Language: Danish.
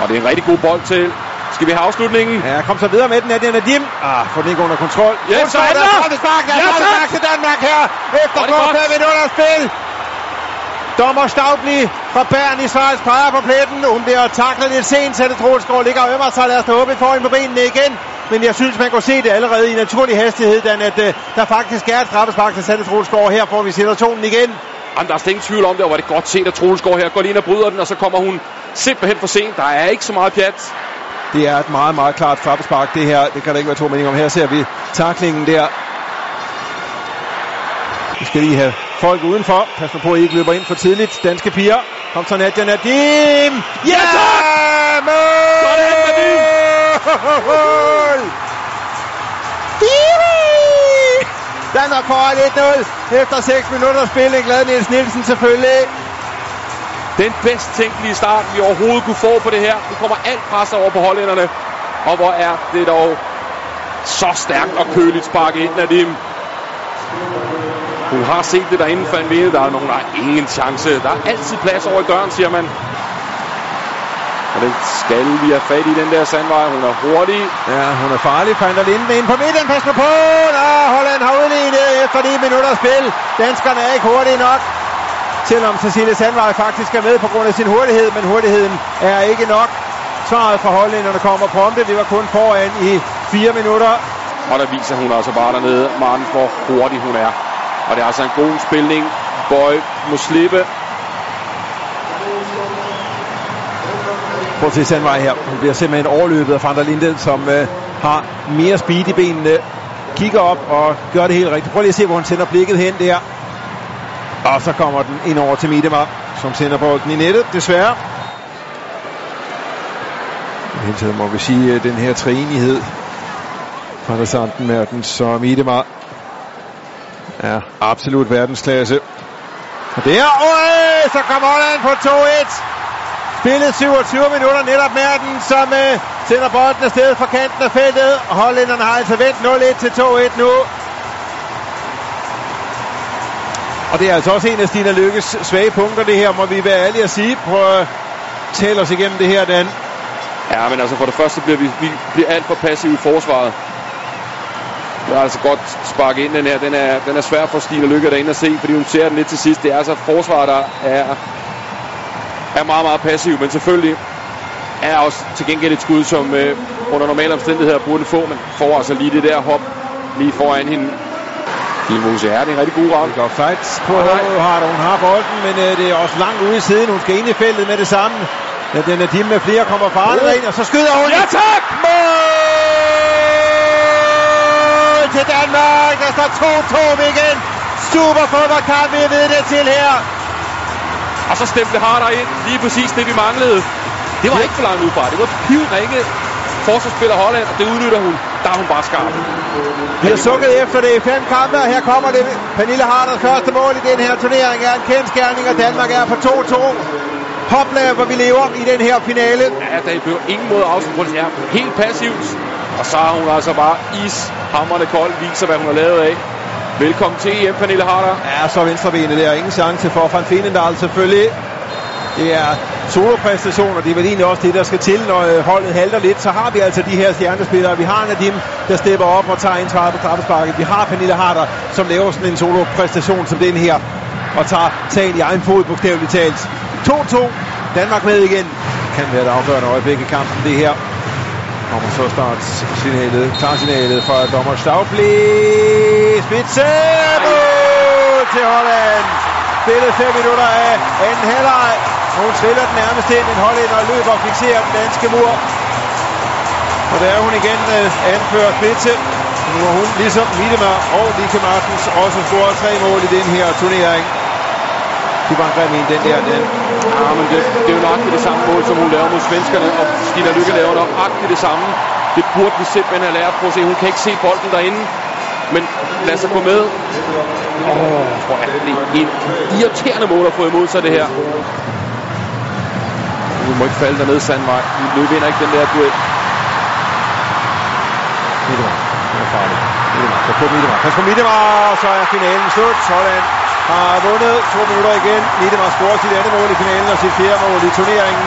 Og det er en rigtig god bold til. Skal vi have afslutningen? Ja, kom så videre med den, Nadia Nadim. Ah, får den ikke under kontrol. Ja, så er der der! er spark, der er tak! spark til Danmark her. Efter det er godt. 5 minutter spil. Dommer Stavbli fra Bern i Schweiz peger på pletten. Hun bliver taklet lidt sent. Sette Troelsgaard ligger og ømmer sig. Lad os da håbe, får hende på benene igen. Men jeg synes, man kunne se det allerede i naturlig hastighed, Dan, at uh, der faktisk er et straffespark til Sande Troelsgaard. Her får vi situationen igen. Jamen, der er ingen tvivl om det, og var det godt set, at Troels går her, går lige ind og bryder den, og så kommer hun simpelthen for sent. Der er ikke så meget pjat. Det er et meget, meget klart straffespark, det her. Det kan der ikke være to meninger om. Her ser vi taklingen der. Vi skal lige have folk udenfor. Pas på, at I ikke løber ind for tidligt. Danske piger. Kom så Nadia Nadim. Ja, tak! Mål! Sådan, Nadim! Danmark foran 1-0 efter 6 minutter spil. Glad Niels Nielsen selvfølgelig. Den bedst tænkelige start, vi overhovedet kunne få på det her. Nu kommer alt pres over på hollænderne. Og hvor er det dog så stærkt og køligt sparket ind af dem. Hun har set det derinde for en vinde. Der er nogen, der er ingen chance. Der er altid plads over i døren, siger man. Og det skal vi have fat i, den der sandvej. Hun er hurtig. Ja, hun er farlig. Van der Linden ind på midten. Pas nu på. Nå, Holland har udlignet efter 9 minutter spil. Danskerne er ikke hurtige nok. Selvom Cecilie Sandvej faktisk er med på grund af sin hurtighed, men hurtigheden er ikke nok. Svaret fra hollænderne kommer prompte. Vi var kun foran i 4 minutter. Og der viser hun altså bare dernede, Martin, hvor hurtig hun er. Og det er altså en god spilning. Boy må slippe. Prøv at se Sandvej her. Hun bliver simpelthen overløbet af Van Linde, som øh, har mere speed i benene. Kigger op og gør det helt rigtigt. Prøv lige at se, hvor hun sender blikket hen der. Og så kommer den ind over til Midemar, som sender bolden i nettet, desværre. I hele taget må vi sige, øh, den her treenighed fra der Sanden Mertens og Midemar er absolut verdensklasse. Og der, øh, så kommer Holland på 2-1. Spillet 27 minutter netop Merten, som øh, sender bolden afsted fra kanten af feltet. Og hollænderne har altså vendt 0-1 til 2-1 nu. Og det er altså også en af Stina Lykkes svage punkter, det her, må vi være ærlige at sige. Prøv at tale os igennem det her, Dan. Ja, men altså for det første bliver vi, vi bliver alt for passive i forsvaret. Det er altså godt sparket ind den her. Den er, den er svær for Stine Lykke derinde at se, fordi hun ser den lidt til sidst. Det er altså forsvaret, der er, er meget, meget passiv, men selvfølgelig er også til gengæld et skud, som øh, under normale omstændigheder burde få, men får altså lige det der hop lige foran hende. Fine Mose er det er en rigtig god ramme. Ikke offside på Nej, nej. Harder. Hun har bolden, men øh, det er også langt ude i siden. Hun skal ind i feltet med det samme. Men den er Dim med flere kommer farligt Oh. ind, og så skyder hun. Ja tak! Mål til Danmark. Der står 2-2 igen. Super fodboldkamp, vi ved det til her. Og så stemte Harder ind lige præcis det, vi manglede. Det var ikke for langt udefra. Det var pivt ikke forsvarsspiller Holland, og det udnytter hun. Der er hun bare skarp. Vi har sukket efter det i fem kampe, og her kommer det. Pernille Harders første mål i den her turnering er en kendskærning, og Danmark er på 2-2. Hoplag, hvor vi lever i den her finale. Ja, der er på ingen måde afslut på det her. Helt passivt. Og så har hun altså bare ishammerne kold, viser hvad hun har lavet af. Velkommen til EM, Pernille Harder. Ja, så venstrebenet der. Ingen chance for Van Feenendal selvfølgelig. Det er solopræstationer. Det er vel egentlig også det, der skal til, når øh, holdet halter lidt. Så har vi altså de her stjernespillere. Vi har Nadim, der stepper op og tager ansvaret på straffesparket. Vi har Pernille Harder, som laver sådan en solopræstation som den her. Og tager sagen i egen fod, bogstaveligt talt. 2-2. Danmark med igen. Det kan være et afgørende øjeblik i kampen, det her. Kommer så start signalet, klarsignalet fra dommer Stavbli. Spidse mål til Holland. Spillet 5 minutter af anden halvleg. Hun stiller den nærmest ind. En hollænder løber og fixerer den danske mur. Og der er hun igen øh, anfører Bitte. Nu har hun ligesom Miedemar og Lika Martens også scoret tre mål i den her turnering. De var grim den der, den. Ja, men det, det er jo nøjagtigt det samme mål, som hun laver mod svenskerne, og Stina Lykke laver nøjagtigt det samme. Det burde vi simpelthen have lært Prøv at se. Hun kan ikke se bolden derinde, men lad os gå med. Åh, oh, tror jeg, det er irriterende mål at få imod sig det her. Vi må ikke falde dernede Sandvej. Vi vinder ikke den der duel. Midtemar. Er farlig. Midtemar. Pas på Midtemar. Pas på Midtemar. Så er finalen slut. Holland har vundet to minutter igen. Midtemar scorer sit andet mål i finalen og sit fjerde mål i turneringen.